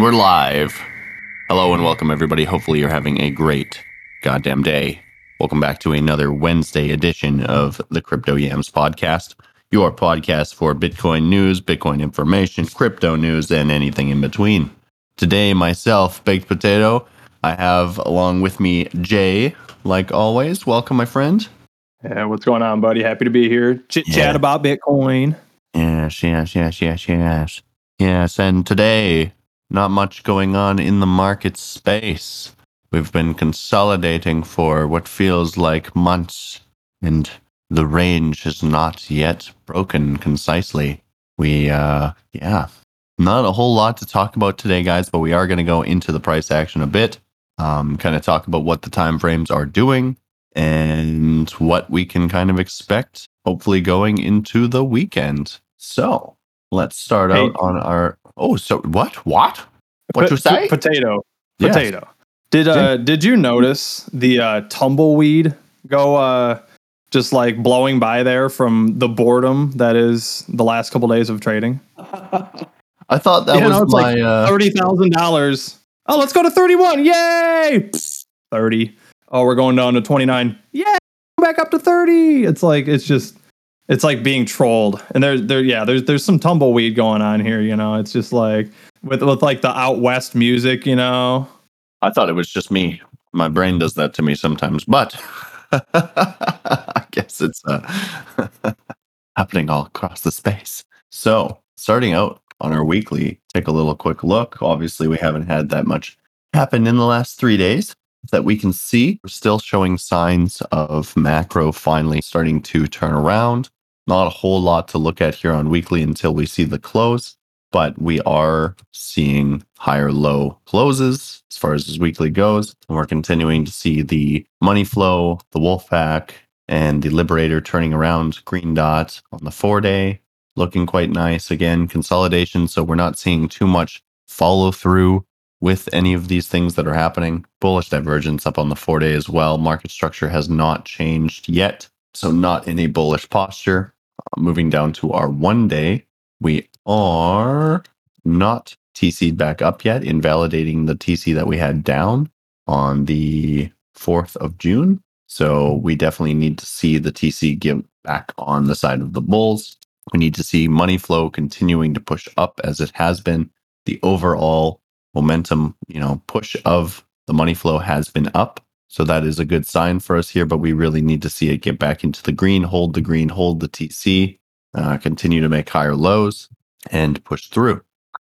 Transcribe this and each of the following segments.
And we're live. Hello and welcome, everybody. Hopefully, you're having a great goddamn day. Welcome back to another Wednesday edition of the Crypto Yams podcast, your podcast for Bitcoin news, Bitcoin information, crypto news, and anything in between. Today, myself, Baked Potato, I have along with me Jay, like always. Welcome, my friend. Yeah, what's going on, buddy? Happy to be here. Chit chat Yeah. about Bitcoin. Yes, yes, yes, yes, yes. Yes, and today, not much going on in the market space. We've been consolidating for what feels like months, and the range has not yet broken concisely. We, uh, yeah, not a whole lot to talk about today, guys, but we are going to go into the price action a bit, um, kind of talk about what the time frames are doing and what we can kind of expect, hopefully going into the weekend. So let's start Hey. out on our. Oh, so what? What? What you say? Potato. Yes. Potato. Did uh did you notice the uh tumbleweed go uh just like blowing by there from the boredom that is the last couple days of trading? I thought that Yeah, was no, my. like uh, Thirty thousand dollars. Oh, let's go to thirty-one. Yay! Thirty. Oh, we're going down to twenty-nine. Yay! Back up to thirty. It's like it's just it's like being trolled. And there's there yeah, there's there's some tumbleweed going on here, you know. It's just like with with like the out west music, you know. I thought it was just me. My brain does that to me sometimes, but I guess it's uh, happening all across the space. So, starting out on our weekly, take a little quick look. Obviously, we haven't had that much happen in the last three days that we can see. We're still showing signs of macro finally starting to turn around. Not a whole lot to look at here on weekly until we see the close but we are seeing higher low closes as far as this weekly goes. And we're continuing to see the money flow, the wolf Wolfpack, and the Liberator turning around green dot on the four day, looking quite nice. Again, consolidation. So we're not seeing too much follow through with any of these things that are happening. Bullish divergence up on the four day as well. Market structure has not changed yet. So not in a bullish posture. Uh, moving down to our one day, we are not TC'd back up yet, invalidating the TC that we had down on the 4th of June. So we definitely need to see the TC give back on the side of the bulls. We need to see money flow continuing to push up as it has been. The overall momentum, you know, push of the money flow has been up. So that is a good sign for us here, but we really need to see it get back into the green, hold the green, hold the TC, uh, continue to make higher lows and push through.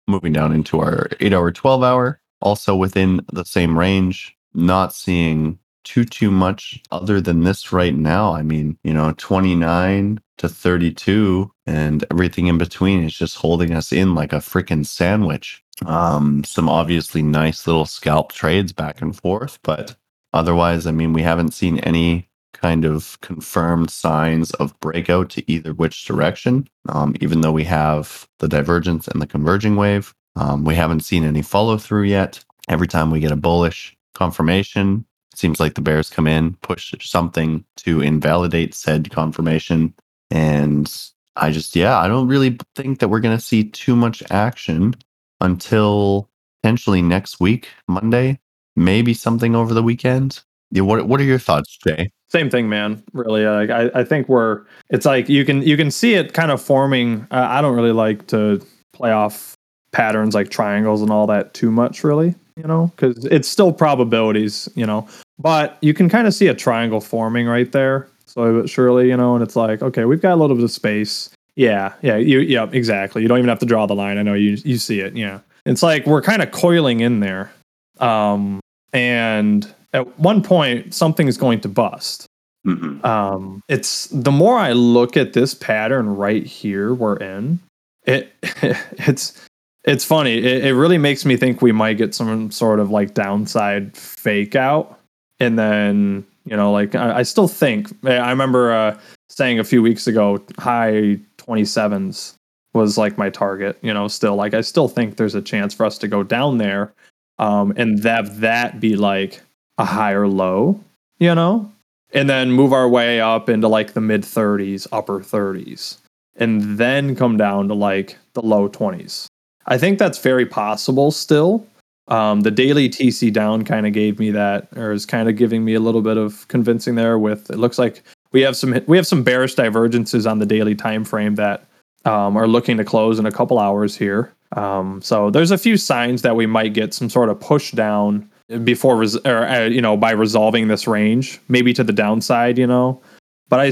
Moving down into our 8 hour, 12 hour, also within the same range, not seeing too, too much other than this right now. I mean, you know, 29 to 32 and everything in between is just holding us in like a freaking sandwich. Um, some obviously nice little scalp trades back and forth, but otherwise, I mean, we haven't seen any kind of confirmed signs of breakout to either which direction. Um, even though we have the divergence and the converging wave, um, we haven't seen any follow through yet. Every time we get a bullish confirmation, it seems like the bears come in, push something to invalidate said confirmation. And I just, yeah, I don't really think that we're going to see too much action until potentially next week, Monday, maybe something over the weekend. Yeah, what, what are your thoughts, Jay? Same thing, man. Really, like I, I think we're. It's like you can you can see it kind of forming. Uh, I don't really like to play off patterns like triangles and all that too much, really. You know, because it's still probabilities. You know, but you can kind of see a triangle forming right there. So but surely, you know, and it's like, okay, we've got a little bit of space. Yeah, yeah, you, yeah, exactly. You don't even have to draw the line. I know you you see it. Yeah, it's like we're kind of coiling in there, um, and at one point something is going to bust. Mm-hmm. um it's the more i look at this pattern right here we're in it it's it's funny. It, it really makes me think we might get some sort of like downside fake out. And then you know like i, I still think i remember uh saying a few weeks ago high 27s was like my target you know still. Like i still think there's a chance for us to go down there um and have that be like a higher low you know and then move our way up into like the mid 30s, upper 30s, and then come down to like the low 20s. I think that's very possible still. Um, the daily TC down kind of gave me that, or is kind of giving me a little bit of convincing there. With it looks like we have some we have some bearish divergences on the daily time frame that um, are looking to close in a couple hours here. Um, so there's a few signs that we might get some sort of push down before, res- or uh, you know, by resolving this range, maybe to the downside, you know. But I,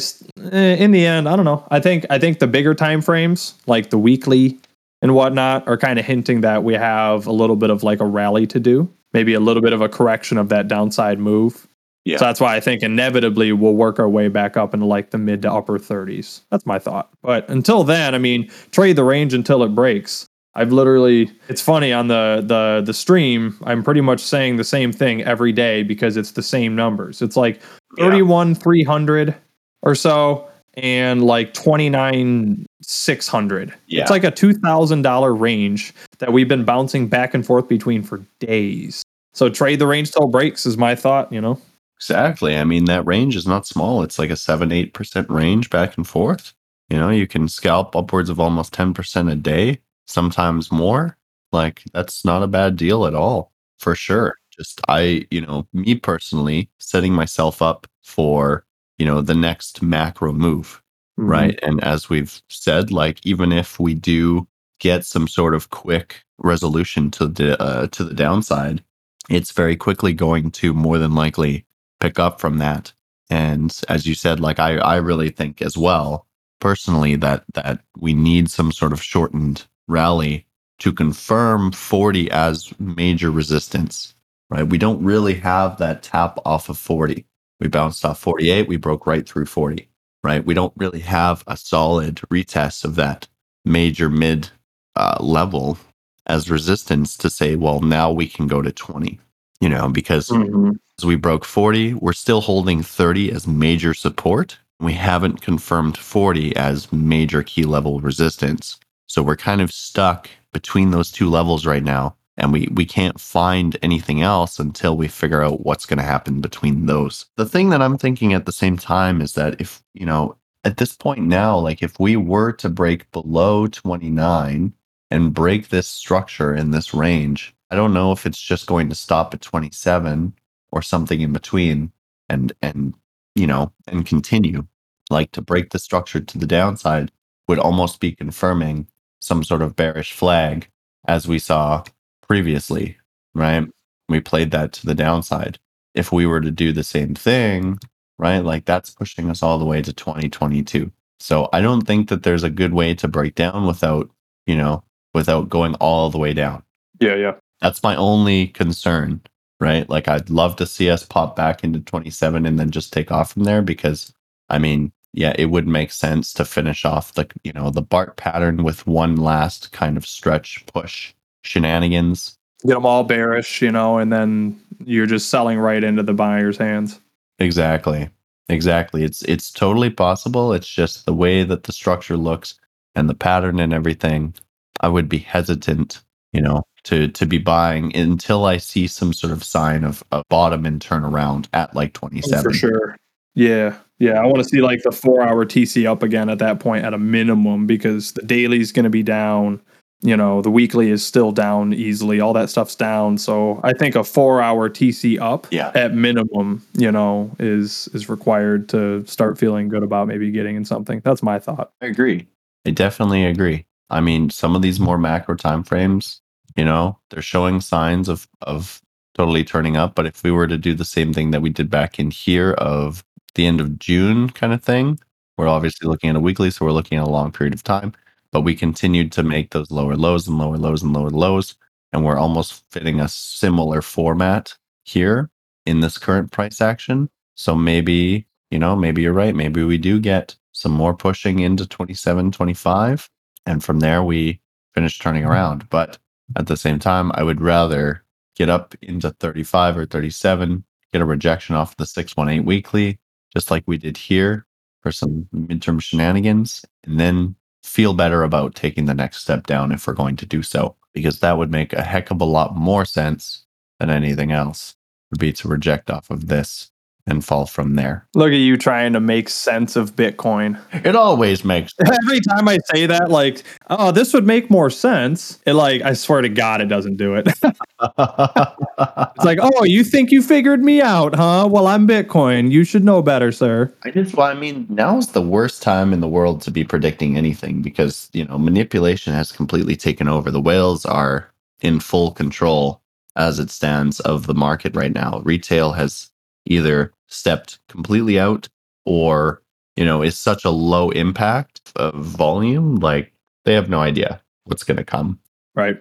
eh, in the end, I don't know. I think I think the bigger time frames, like the weekly and whatnot, are kind of hinting that we have a little bit of like a rally to do, maybe a little bit of a correction of that downside move. Yeah. So that's why I think inevitably we'll work our way back up into like the mid to upper 30s. That's my thought. But until then, I mean, trade the range until it breaks. I've literally it's funny on the the the stream, I'm pretty much saying the same thing every day because it's the same numbers. It's like 31 yeah. 300 or so and like 29 600. Yeah. It's like a $2000 range that we've been bouncing back and forth between for days. So trade the range till breaks is my thought, you know. Exactly. I mean, that range is not small. It's like a 7 8% range back and forth. You know, you can scalp upwards of almost 10% a day, sometimes more. Like, that's not a bad deal at all, for sure. Just, I, you know, me personally, setting myself up for, you know, the next macro move, mm-hmm. right? And as we've said, like, even if we do get some sort of quick resolution to the uh, to the downside, it's very quickly going to more than likely pick up from that. And as you said, like I, I really think as well, personally, that that we need some sort of shortened rally to confirm 40 as major resistance. Right. We don't really have that tap off of 40. We bounced off 48, we broke right through 40. Right. We don't really have a solid retest of that major mid uh, level as resistance to say, well, now we can go to 20, you know, because mm-hmm we broke 40. We're still holding 30 as major support. We haven't confirmed 40 as major key level resistance. So we're kind of stuck between those two levels right now. And we, we can't find anything else until we figure out what's going to happen between those. The thing that I'm thinking at the same time is that if, you know, at this point now, like if we were to break below 29 and break this structure in this range, I don't know if it's just going to stop at 27 or something in between and and you know and continue like to break the structure to the downside would almost be confirming some sort of bearish flag as we saw previously right? We played that to the downside. If we were to do the same thing right like that's pushing us all the way to 2022 so i don't think that there's a good way to break down without you know without going all the way down. Yeah yeah. That's my only concern right? Like I'd love to see us pop back into 27 and then just take off from there because I mean, yeah, it would make sense to finish off the, you know, the BART pattern with one last kind of stretch push shenanigans. Get them all bearish, you know, and then you're just selling right into the buyer's hands. Exactly. Exactly. It's it's totally possible. It's just the way that the structure looks and the pattern and everything. I would be hesitant, you know, to to be buying until I see some sort of sign of a bottom and turnaround at like 27. Oh, for sure. Yeah. Yeah. I want to see like the four hour TC up again at that point at a minimum because the daily is going to be down. You know, the weekly is still down easily. All that stuff's down. So I think a four hour TC up yeah. at minimum, you know, is is required to start feeling good about maybe getting in something. That's my thought. I agree. I definitely agree. I mean, some of these more macro time frames, you know, they're showing signs of of totally turning up. But if we were to do the same thing that we did back in here of the end of June kind of thing, we're obviously looking at a weekly, so we're looking at a long period of time. But we continued to make those lower lows and lower lows and lower lows. And we're almost fitting a similar format here in this current price action. So maybe, you know, maybe you're right. Maybe we do get some more pushing into 27, 25. And from there, we finish turning mm-hmm. around. But at the same time, I would rather get up into 35 or 37, get a rejection off the 618 weekly, just like we did here for some midterm shenanigans, and then feel better about taking the next step down if we're going to do so, because that would make a heck of a lot more sense than anything else would be to reject off of this and fall from there. Look at you trying to make sense of Bitcoin. It always makes Every time I say that, like, oh, this would make more sense. It like, I swear to God, it doesn't do it. it's like, oh, you think you figured me out, huh? Well, I'm Bitcoin. You should know better, sir. I just, well, I mean, now is the worst time in the world to be predicting anything because, you know, manipulation has completely taken over. The whales are in full control as it stands of the market right now. Retail has either stepped completely out or you know is such a low impact of volume like they have no idea what's going to come. Right.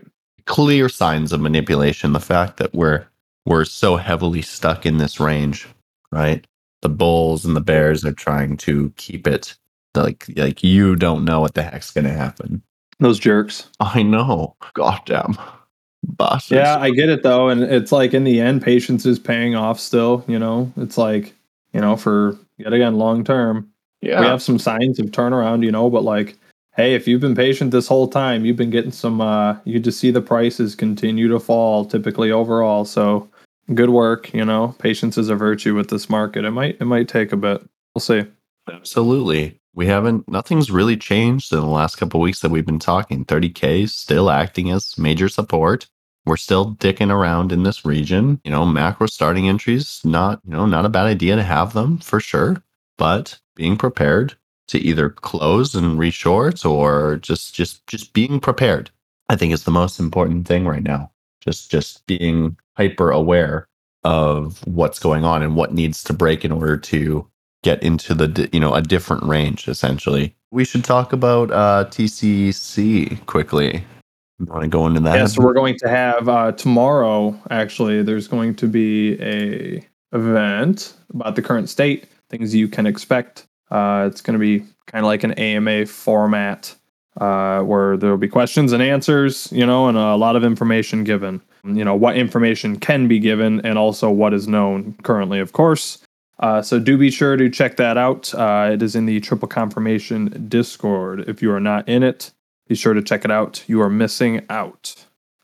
Clear signs of manipulation the fact that we're we're so heavily stuck in this range right? The bulls and the bears are trying to keep it like like you don't know what the heck's going to happen. Those jerks. I know. Goddamn Bastards. Yeah, I get it though, and it's like in the end, patience is paying off. Still, you know, it's like you know, for yet again, long term. Yeah, we have some signs of turnaround, you know, but like, hey, if you've been patient this whole time, you've been getting some. uh You just see the prices continue to fall, typically overall. So good work, you know. Patience is a virtue with this market. It might it might take a bit. We'll see. Absolutely. We haven't nothing's really changed in the last couple weeks that we've been talking. 30K is still acting as major support. We're still dicking around in this region. You know, macro starting entries, not, you know, not a bad idea to have them for sure, but being prepared to either close and reshort or just just just being prepared. I think is the most important thing right now. Just just being hyper aware of what's going on and what needs to break in order to get into the you know a different range essentially. We should talk about uh, TCC quickly. You want to go into that? Yeah, so we're going to have uh, tomorrow. Actually, there's going to be a event about the current state, things you can expect. Uh, it's going to be kind of like an AMA format uh, where there will be questions and answers, you know, and a lot of information given. You know, what information can be given and also what is known currently, of course. Uh, so do be sure to check that out. Uh, it is in the Triple Confirmation Discord. If you are not in it, be sure to check it out. You are missing out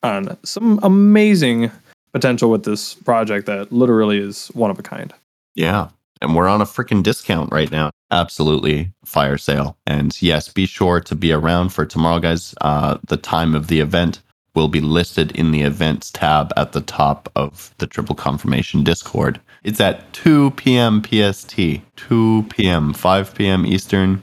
on some amazing potential with this project that literally is one of a kind. Yeah. And we're on a freaking discount right now. Absolutely fire sale. And yes, be sure to be around for tomorrow, guys. Uh, the time of the event will be listed in the events tab at the top of the Triple Confirmation Discord. It's at 2 p.m. PST, 2 p.m., 5 p.m. Eastern,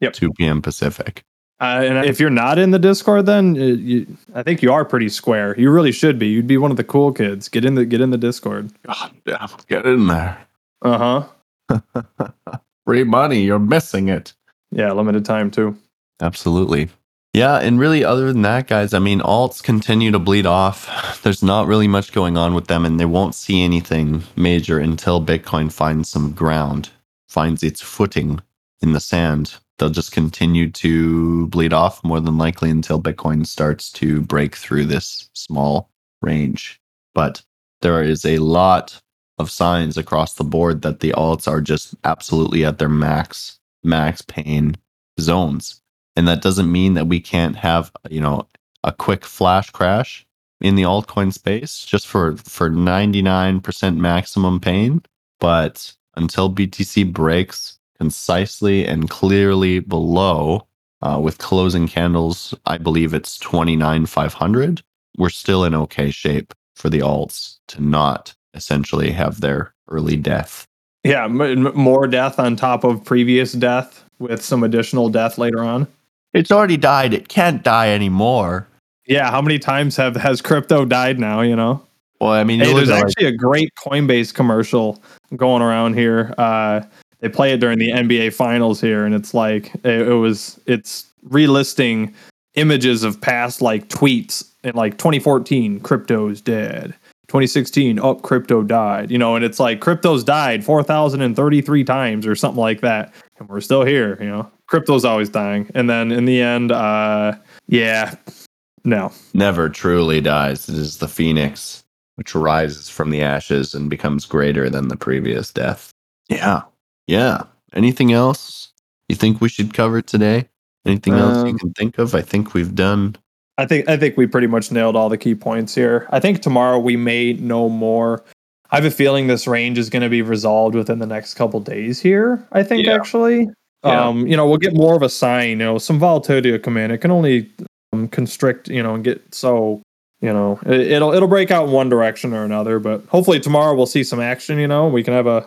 yep. 2 p.m. Pacific. Uh, and if you're not in the Discord, then uh, you, I think you are pretty square. You really should be. You'd be one of the cool kids. Get in the get in the Discord. God damn, get in there. Uh huh. Free money. You're missing it. Yeah, limited time too. Absolutely. Yeah, and really, other than that, guys, I mean, alts continue to bleed off. There's not really much going on with them, and they won't see anything major until Bitcoin finds some ground, finds its footing in the sand. They'll just continue to bleed off more than likely until Bitcoin starts to break through this small range. But there is a lot of signs across the board that the alts are just absolutely at their max, max pain zones and that doesn't mean that we can't have, you know, a quick flash crash in the altcoin space just for for 99% maximum pain, but until BTC breaks concisely and clearly below uh, with closing candles, I believe it's 29,500. We're still in okay shape for the alts to not essentially have their early death. Yeah, m- more death on top of previous death with some additional death later on. It's already died. It can't die anymore. Yeah, how many times have has crypto died now? You know. Well, I mean, hey, there's actually like- a great Coinbase commercial going around here. Uh, they play it during the NBA Finals here, and it's like it, it was it's relisting images of past like tweets in like 2014, crypto's dead. 2016, up oh, crypto died. You know, and it's like crypto's died 4,033 times or something like that, and we're still here. You know crypto's always dying. And then in the end, uh, yeah, no. Never truly dies. It is the phoenix, which rises from the ashes and becomes greater than the previous death. Yeah. Yeah. Anything else you think we should cover today? Anything um, else you um, can think of? I think we've done. I think I think we pretty much nailed all the key points here. I think tomorrow we may know more I have a feeling this range is going to be resolved within the next couple days here. I think Yeah. actually, Yeah. um, you know, we'll get more of a sign. You know, some volatility will come in. It can only um, constrict, you know, and get so, you know, it, it'll it'll break out in one direction or another. But hopefully tomorrow we'll see some action. You know, we can have a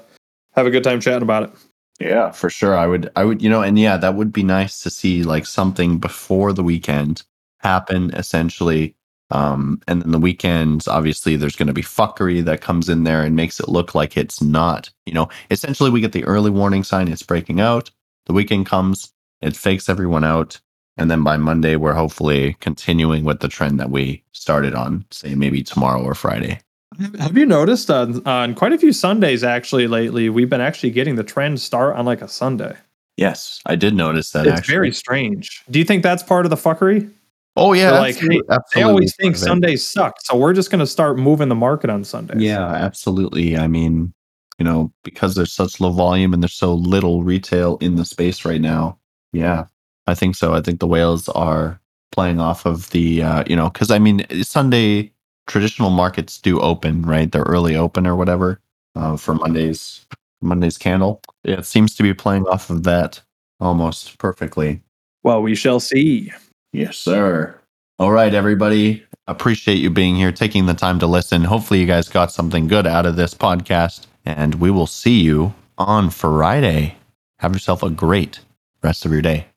have a good time chatting about it. Yeah, for sure. I would, I would, you know, and yeah, that would be nice to see like something before the weekend happen essentially. Um, and then the weekends, obviously, there's going to be fuckery that comes in there and makes it look like it's not, you know, essentially, we get the early warning sign it's breaking out. The weekend comes, it fakes everyone out. And then by Monday, we're hopefully continuing with the trend that we started on, say maybe tomorrow or Friday. Have you noticed on, on quite a few Sundays actually lately, we've been actually getting the trend start on like a Sunday. Yes, I did notice that it's actually. very strange. Do you think that's part of the fuckery? oh, yeah. They're like, hey, They always think. Sundays suck, so we're just going to start moving the market on Sundays. Yeah, absolutely. I mean, you know, because there's such low volume and there's so little retail in the space right now. Yeah, I think so. I think the whales are playing off of the, uh, you know, because I mean, Sunday traditional markets do open, right? They're early open or whatever uh, for Monday's Monday's candle. It seems to be playing off of that almost perfectly. Well, we shall see. Yes, sir. All right, everybody. Appreciate you being here, taking the time to listen. Hopefully, you guys got something good out of this podcast, and we will see you on Friday. Have yourself a great rest of your day.